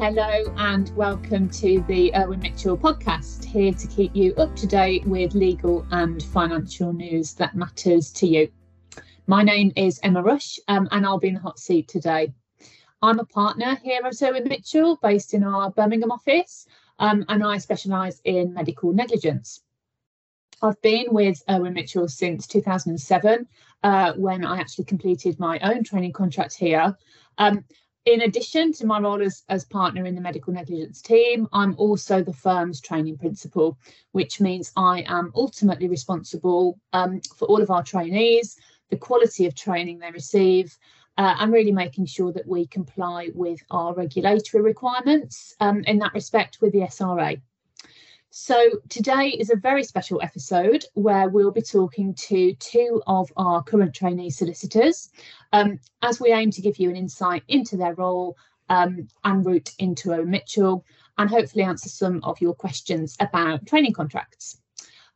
Hello and welcome to the Irwin Mitchell podcast, here to keep you up to date with legal and financial news that matters to you. My name is Emma Rush um, and I'll be in the hot seat today. I'm a partner here at Irwin Mitchell, based in our Birmingham office, um, and I specialise in medical negligence. I've been with Irwin Mitchell since 2007 uh, when I actually completed my own training contract here. Um, in addition to my role as, as partner in the medical negligence team, I'm also the firm's training principal, which means I am ultimately responsible um, for all of our trainees, the quality of training they receive, uh, and really making sure that we comply with our regulatory requirements um, in that respect with the SRA. So today is a very special episode where we'll be talking to two of our current trainee solicitors um, as we aim to give you an insight into their role um, and route into Irwin Mitchell and hopefully answer some of your questions about training contracts.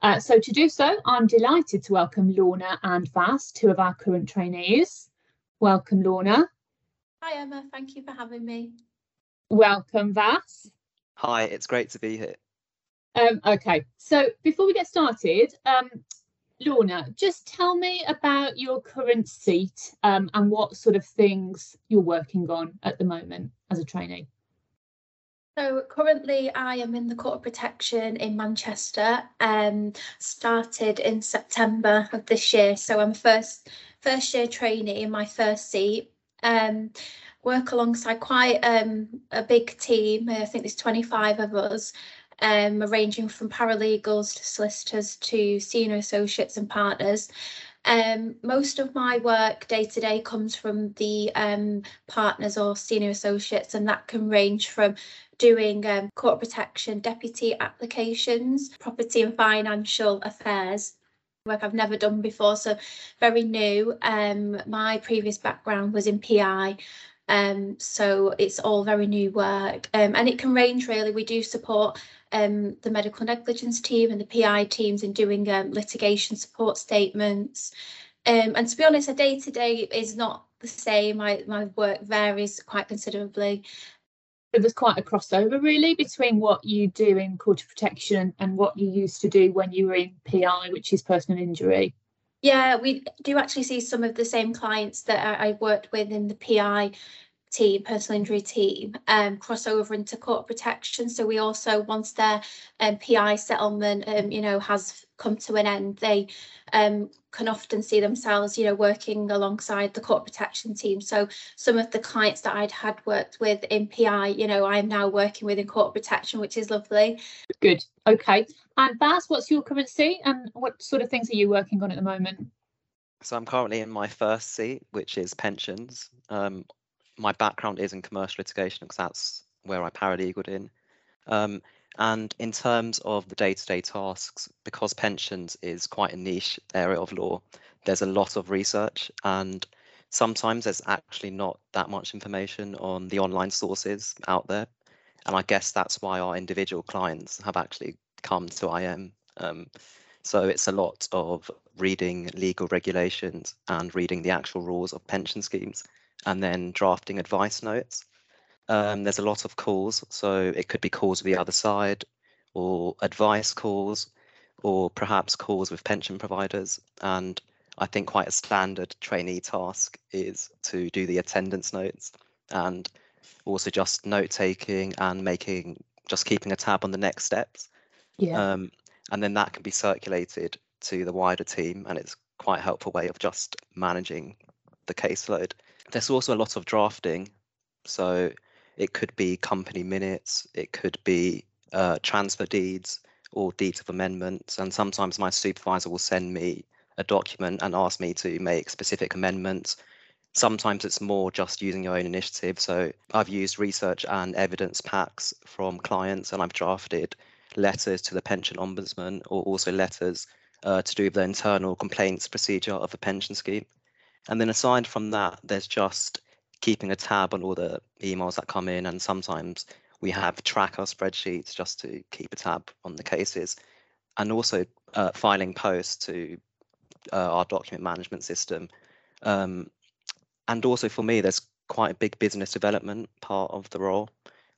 Uh, so to do so, I'm delighted to welcome Lorna and Vass, two of our current trainees. Welcome, Lorna. Hi, Emma. Thank you for having me. Welcome, Vass. Hi, it's great to be here. Um, okay, so before we get started, um, Lorna, just tell me about your current seat um, and what sort of things you're working on at the moment as a trainee. So currently I am in the Court of Protection in Manchester. Um, started in September of this year. So I'm first first year trainee in my first seat. Um, work alongside quite um, a big team. I think there's 25 of us um, ranging from paralegals to solicitors to senior associates and partners. Um, most of my work day to day comes from the um, partners or senior associates, and that can range from doing um, court protection deputy applications, property and financial affairs. Work I've never done before, so very new. Um, my previous background was in PI, um, so it's all very new work, um, and it can range really. We do support um, the medical negligence team and the PI teams in doing um, litigation support statements. Um, and to be honest, a day to day is not the same. My, my work varies quite considerably. So there's quite a crossover really between what you do in court of protection and what you used to do when you were in PI, which is personal injury. Yeah, we do actually see some of the same clients that I, worked with in the PI team, personal injury team, um, cross over into court protection. So we also, once their um, PI settlement, um, you know, has come to an end, they um, can often see themselves, you know, working alongside the court protection team. So some of the clients that I'd had worked with in PI, you know, I'm now working with in court protection, which is lovely. Good. Okay. And Vass, what's your current seat and what sort of things are you working on at the moment? So I'm currently in my first seat, which is pensions. Um, my background is in commercial litigation because that's where I paralegaled in. Um, and in terms of the day-to-day tasks, because pensions is quite a niche area of law, there's a lot of research and sometimes there's actually not that much information on the online sources out there. And I guess that's why our individual clients have actually come to IM. Um, so it's a lot of reading legal regulations and reading the actual rules of pension schemes and then drafting advice notes. Um, there's a lot of calls, so it could be calls with the other side, or advice calls, or perhaps calls with pension providers. And I think quite a standard trainee task is to do the attendance notes and also just note taking and making just keeping a tab on the next steps. Yeah. Um, and then that can be circulated to the wider team, and it's quite a helpful way of just managing the caseload. There's also a lot of drafting. So it could be company minutes, it could be uh, transfer deeds or deeds of amendments. And sometimes my supervisor will send me a document and ask me to make specific amendments. Sometimes it's more just using your own initiative. So I've used research and evidence packs from clients and I've drafted letters to the pension ombudsman or also letters uh, to do with the internal complaints procedure of the pension scheme. And then aside from that, there's just keeping a tab on all the emails that come in. And sometimes we have tracker spreadsheets just to keep a tab on the cases. And also uh, filing posts to uh, our document management system. Um, and also for me, there's quite a big business development part of the role.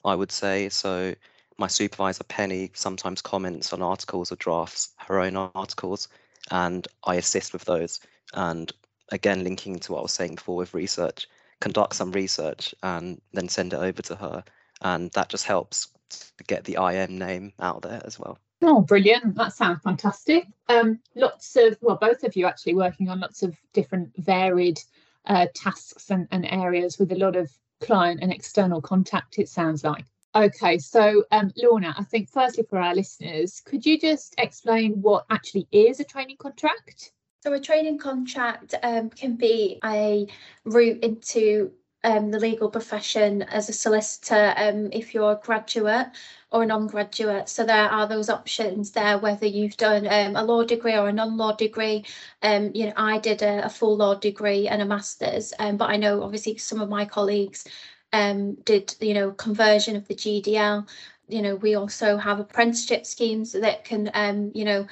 I would say. So my supervisor Penny sometimes comments on articles or drafts her own articles, and I assist with those. And again, linking to what I was saying before with research, conduct some research and then send it over to her, and that just helps to get the IM name out there as well. Oh, brilliant! That sounds fantastic. Um, lots of well, both of you actually working on lots of different varied uh, tasks and, and areas with a lot of client and external contact. It sounds like. Okay, so um, Lorna, I think firstly for our listeners, could you just explain what actually is a training contract? So, a training contract um, can be a route into um, the legal profession as a solicitor um, if you're a graduate or a non-graduate. So there are those options there, whether you've done um, a law degree or a non-law degree. Um, you know, I did a, a, full law degree and a master's, um, but I know obviously some of my colleagues um, did, you know, conversion of the GDL. You know, we also have apprenticeship schemes that can, um, you know,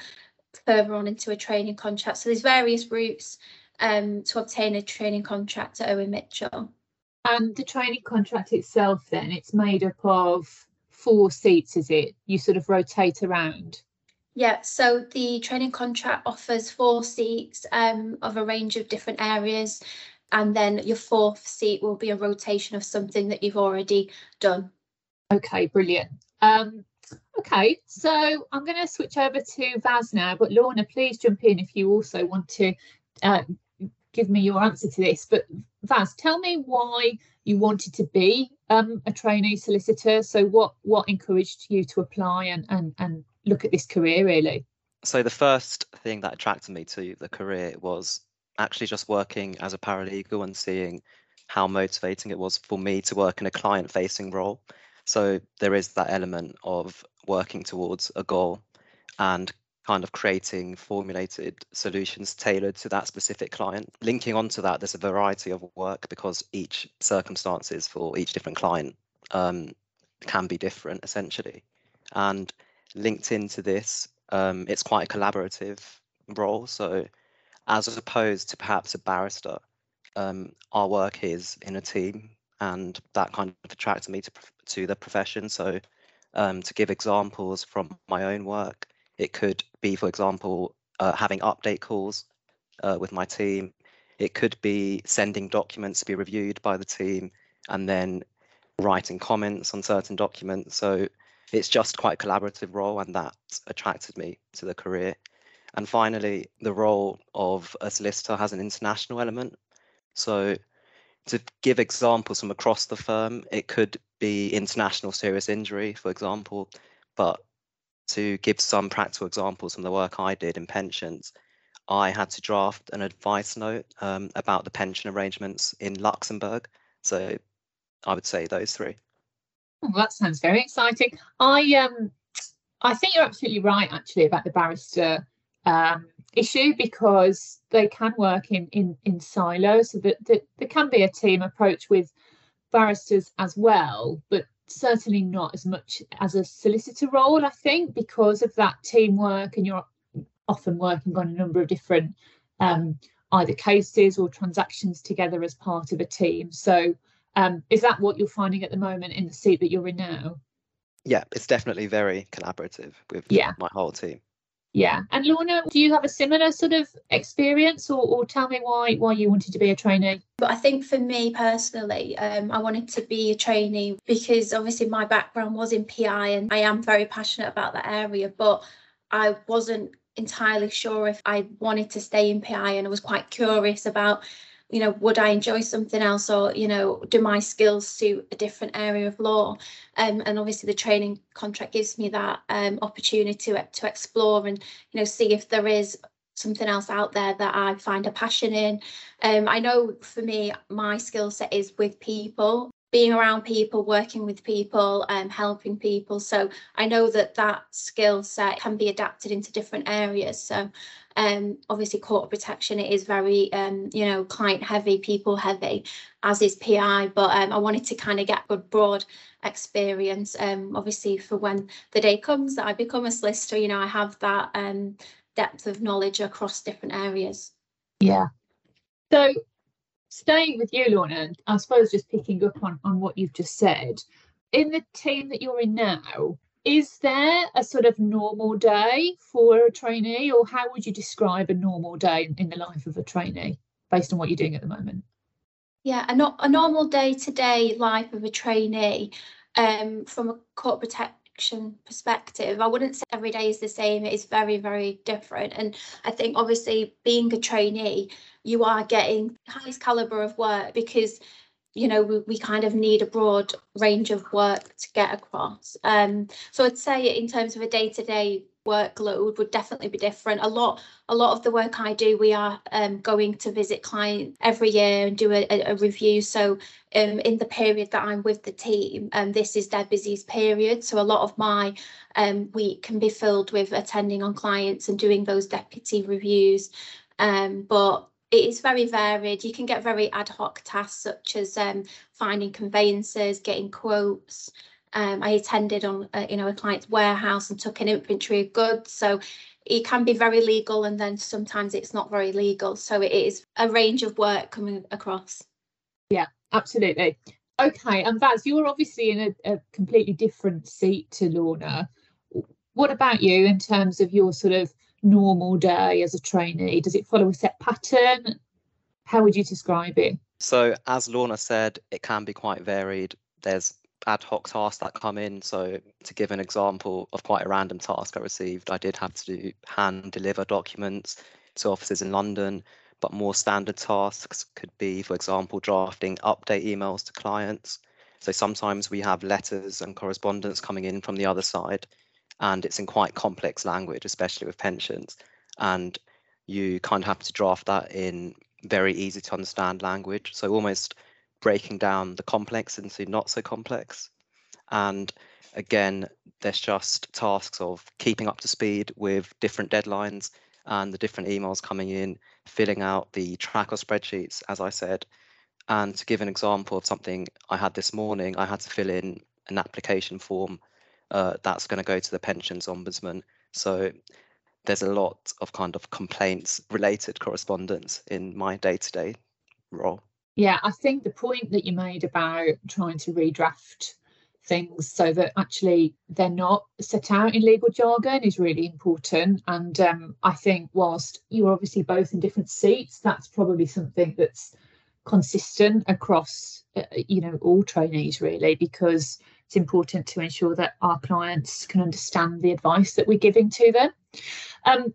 further on into a training contract. So there's various routes um, to obtain a training contract at Irwin Mitchell. And the training contract itself, then, it's made up of four seats, is it? You sort of rotate around. Yeah, so the training contract offers four seats um, of a range of different areas and then your fourth seat will be a rotation of something that you've already done. Okay, brilliant. Um, okay, so I'm going to switch over to Vaz now, but Lorna, please jump in if you also want to uh, give me your answer to this. But Vaz, tell me why you wanted to be um, a trainee solicitor. So what what encouraged you to apply and, and, and look at this career really? So the first thing that attracted me to the career was actually just working as a paralegal and seeing how motivating it was for me to work in a client facing role. So there is that element of working towards a goal and kind of creating formulated solutions tailored to that specific client. Linking onto that, there's a variety of work because each circumstances for each different client um, can be different essentially. And linked into this, um, it's quite a collaborative role. So as opposed to perhaps a barrister. Um, our work is in a team, and that kind of attracted me to to the profession. So, um, to give examples from my own work, it could be, for example, uh, having update calls uh, with my team. It could be sending documents to be reviewed by the team, and then writing comments on certain documents. So it's just quite a collaborative role, and that attracted me to the career. And finally, the role of a solicitor has an international element. So to give examples from across the firm, it could be international serious injury, for example, but to give some practical examples from the work I did in pensions, I had to draft an advice note um, about the pension arrangements in Luxembourg. So I would say those three. Oh, that sounds very exciting. I um I think you're absolutely right actually about the barrister um, issue because they can work in in, in silos. So that, that there can be a team approach with barristers as well, but certainly not as much as a solicitor role. I think because of that teamwork, and you're often working on a number of different um, either cases or transactions together as part of a team. So, um, is that what you're finding at the moment in the seat that you're in now? Yeah, it's definitely very collaborative with yeah. my whole team. Yeah. And Lorna, do you have a similar sort of experience or, or tell me why why you wanted to be a trainee? But I think for me personally, um, I wanted to be a trainee because obviously my background was in PI and I am very passionate about that area, but I wasn't entirely sure if I wanted to stay in PI and I was quite curious about you know, would I enjoy something else or, you know, do my skills suit a different area of law? Um, and obviously the training contract gives me that um, opportunity to, to explore and, you know, see if there is something else out there that I find a passion in. Um, I know for me, my skill set is with people, being around people, working with people, um, helping people. So I know that that skill set can be adapted into different areas. So um, obviously, court of protection it is very um, you know client heavy, people heavy, as is PI. But um, I wanted to kind of get a broad experience. Um, obviously, for when the day comes that I become a solicitor, you know, I have that um, depth of knowledge across different areas. Yeah. So staying with you, Lorna, I suppose just picking up on, on what you've just said, in the team that you're in now, is there a sort of normal day for a trainee, or how would you describe a normal day in the life of a trainee based on what you're doing at the moment? Yeah, a, no, a normal day to day life of a trainee um, from a court protection perspective, I wouldn't say every day is the same. It is very, very different. And I think obviously being a trainee, you are getting highest caliber of work because you know we, we kind of need a broad range of work to get across um so i'd say in terms of a day-to-day workload would definitely be different. A lot, a lot of the work I do, we are um, going to visit clients every year and do a, a review. So um, in the period that I'm with the team, um, this is their busiest period. So a lot of my um, week can be filled with attending on clients and doing those deputy reviews. Um, but it is very varied. You can get very ad hoc tasks such as um, finding conveyances, getting quotes, um, I attended on, uh, you know, a client's warehouse and took an inventory of goods. So it can be very legal and then sometimes it's not very legal. So it is a range of work coming across. Yeah, absolutely. Okay, and Vaz, you're obviously in a, a completely different seat to Lorna. What about you in terms of your sort of normal day as a trainee? Does it follow a set pattern? How would you describe it? So, as Lorna said, it can be quite varied. There's ad hoc tasks that come in. So to give an example of quite a random task I received, I did have to hand deliver documents to offices in London, but more standard tasks could be, for example, drafting update emails to clients. So sometimes we have letters and correspondence coming in from the other side, and it's in quite complex language, especially with pensions. And you kind of have to draft that in very easy to understand language. So almost breaking down the complex into not so complex. And again, there's just tasks of keeping up to speed with different deadlines and the different emails coming in, filling out the tracker spreadsheets, as I said. And to give an example of something I had this morning, I had to fill in an application form uh, that's going to go to the pensions ombudsman. So there's a lot of kind of complaints related correspondence in my day to day role. Yeah, I think the point that you made about trying to redraft things so that actually they're not set out in legal jargon is really important. And um, I think whilst you're obviously both in different seats, that's probably something that's consistent across, uh, you know, all trainees really, because it's important to ensure that our clients can understand the advice that we're giving to them. Um,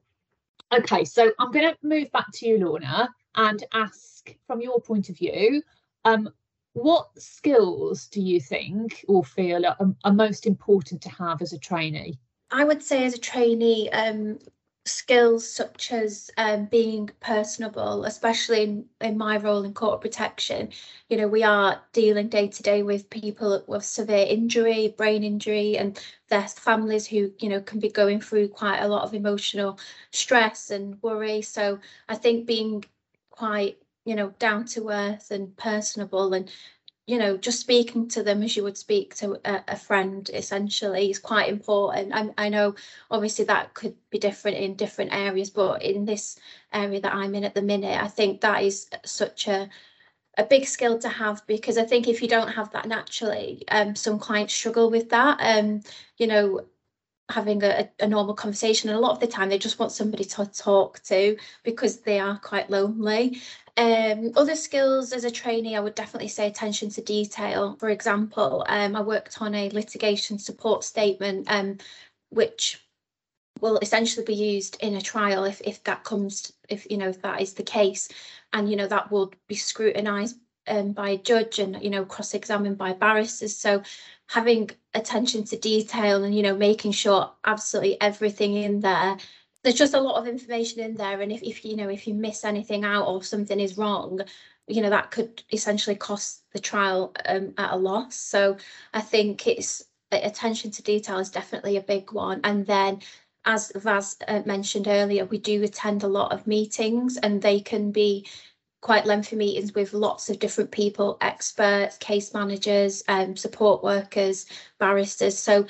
okay, so I'm going to move back to you, Lorna, and ask from your point of view, um, what skills do you think or feel are, are, most important to have as a trainee? I would say as a trainee, um, skills such as um, being personable, especially in, in my role in court protection. You know, we are dealing day to day with people with severe injury, brain injury, and their families who, you know, can be going through quite a lot of emotional stress and worry. So I think being quite you know, down to earth and personable and you know, just speaking to them as you would speak to a, a friend essentially is quite important. I, I know obviously that could be different in different areas, but in this area that I'm in at the minute, I think that is such a a big skill to have because I think if you don't have that naturally, um, some clients struggle with that. Um, you know, having a, a normal conversation and a lot of the time they just want somebody to talk to because they are quite lonely um, other skills as a trainee, I would definitely say attention to detail. For example, um, I worked on a litigation support statement, um, which will essentially be used in a trial if, if that comes, if you know, if that is the case, and you know that will be scrutinised um, by a judge and you know cross-examined by barristers. So having attention to detail and you know making sure absolutely everything in there there's just a lot of information in there and if, if you know if you miss anything out or something is wrong you know that could essentially cost the trial um, at a loss. So i think it's attention to detail is definitely a big one. And then as Vaz uh, mentioned earlier we do attend a lot of meetings and they can be quite lengthy meetings with lots of different people experts case managers um, support workers barristers. So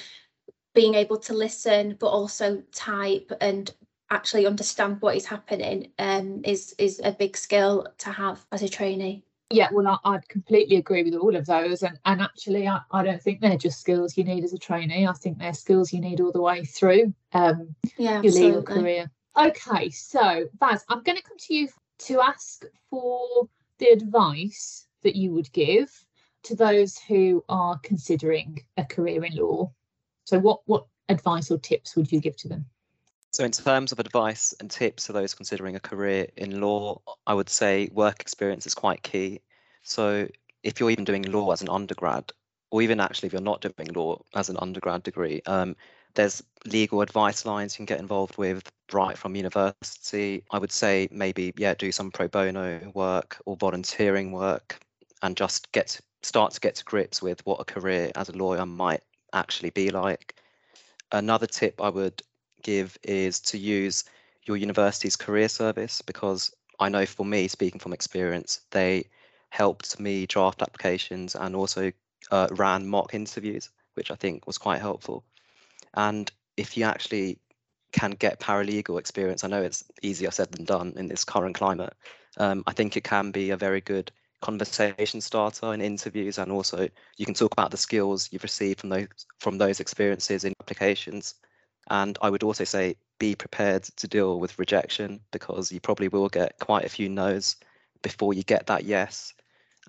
being able to listen but also type and actually understand what is happening um, is is a big skill to have as a trainee. Yeah, well, I, would completely agree with all of those. And, and actually, I, I don't think they're just skills you need as a trainee. I think they're skills you need all the way through um, yeah, your legal career. Okay, so Vass, I'm going to come to you to ask for the advice that you would give to those who are considering a career in law. So, what, what advice or tips would you give to them? So, in terms of advice and tips for those considering a career in law, I would say work experience is quite key. So, if you're even doing law as an undergrad, or even actually if you're not doing law as an undergrad degree, um, there's legal advice lines you can get involved with right from university. I would say maybe yeah, do some pro bono work or volunteering work, and just get to, start to get to grips with what a career as a lawyer might actually be like. Another tip I would give is to use your university's career service because I know for me, speaking from experience, they helped me draft applications and also uh, ran mock interviews, which I think was quite helpful. And if you actually can get paralegal experience, I know it's easier said than done in this current climate. Um, I think it can be a very good conversation starter in interviews, and also you can talk about the skills you've received from those from those experiences in applications. And I would also say be prepared to deal with rejection because you probably will get quite a few no's before you get that yes.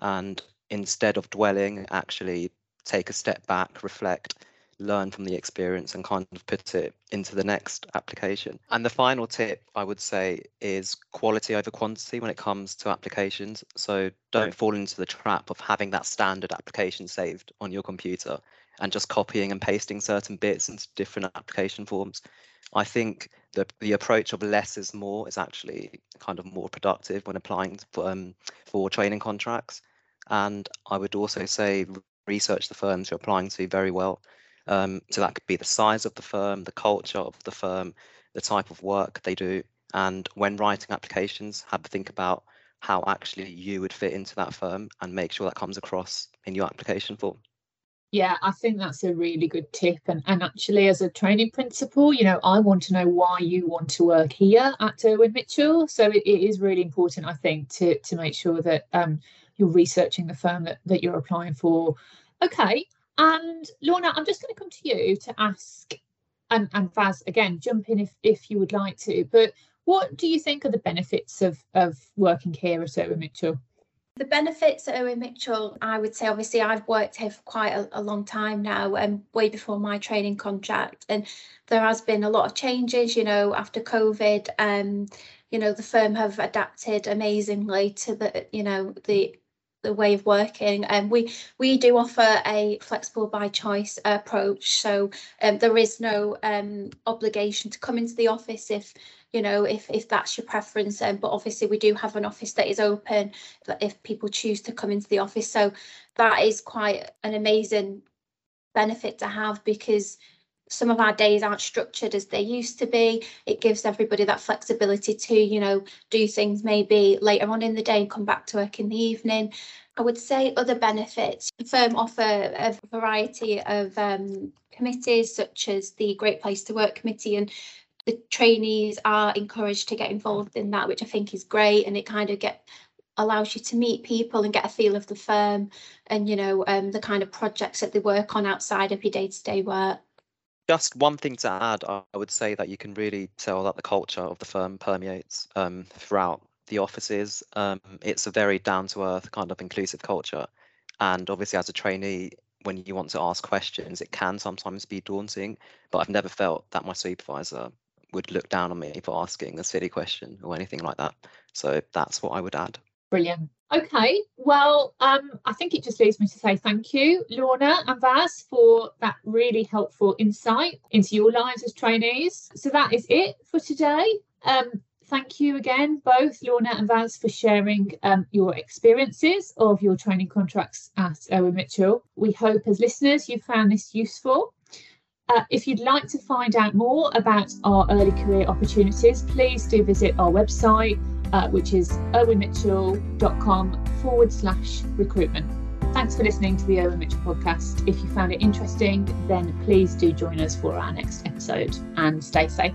And instead of dwelling, actually take a step back, reflect, learn from the experience and kind of put it into the next application. And the final tip I would say is quality over quantity when it comes to applications. So don't fall into the trap of having that standard application saved on your computer and just copying and pasting certain bits into different application forms. I think the the approach of less is more is actually kind of more productive when applying for, um, for training contracts. And I would also say research the firms you're applying to very well. Um, so that could be the size of the firm, the culture of the firm, the type of work they do. And when writing applications, have to think about how actually you would fit into that firm and make sure that comes across in your application form. Yeah, I think that's a really good tip. And, and actually, as a training principal, you know, I want to know why you want to work here at Irwin Mitchell. So it, it is really important, I think, to to make sure that um, you're researching the firm that, that you're applying for. Okay. And Lorna, I'm just going to come to you to ask, and, and Vass again, jump in if, if you would like to, but what do you think are the benefits of, of working here at Irwin Mitchell? The benefits at Irwin Mitchell, I would say, obviously, I've worked here for quite a, a long time now, and um, way before my training contract. And there has been a lot of changes, you know, after COVID. Um, you know, the firm have adapted amazingly to the, you know, the the way of working and um, we we do offer a flexible by choice approach so um, there is no um, obligation to come into the office if you know, if if that's your preference. Um, but obviously, we do have an office that is open if people choose to come into the office. So that is quite an amazing benefit to have because some of our days aren't structured as they used to be. It gives everybody that flexibility to, you know, do things maybe later on in the day and come back to work in the evening. I would say other benefits. The firm offer a variety of um, committees such as the Great Place to Work Committee and the trainees are encouraged to get involved in that, which I think is great, and it kind of get allows you to meet people and get a feel of the firm and you know um, the kind of projects that they work on outside of your day-to-day work. Just one thing to add, I would say that you can really tell that the culture of the firm permeates um, throughout the offices. Um, it's a very down-to-earth kind of inclusive culture, and obviously as a trainee, when you want to ask questions, it can sometimes be daunting. But I've never felt that my supervisor would look down on me for asking a silly question or anything like that. So that's what I would add. Brilliant. Okay, well, um, I think it just leaves me to say thank you, Lorna and Vaz, for that really helpful insight into your lives as trainees. So that is it for today. Um, thank you again, both Lorna and Vaz, for sharing um, your experiences of your training contracts at Irwin Mitchell. We hope as listeners you found this useful. Uh, if you'd like to find out more about our early career opportunities, please do visit our website, uh, which is irwinmitchell.com forward slash recruitment. Thanks for listening to the Irwin Mitchell podcast. If you found it interesting, then please do join us for our next episode and stay safe.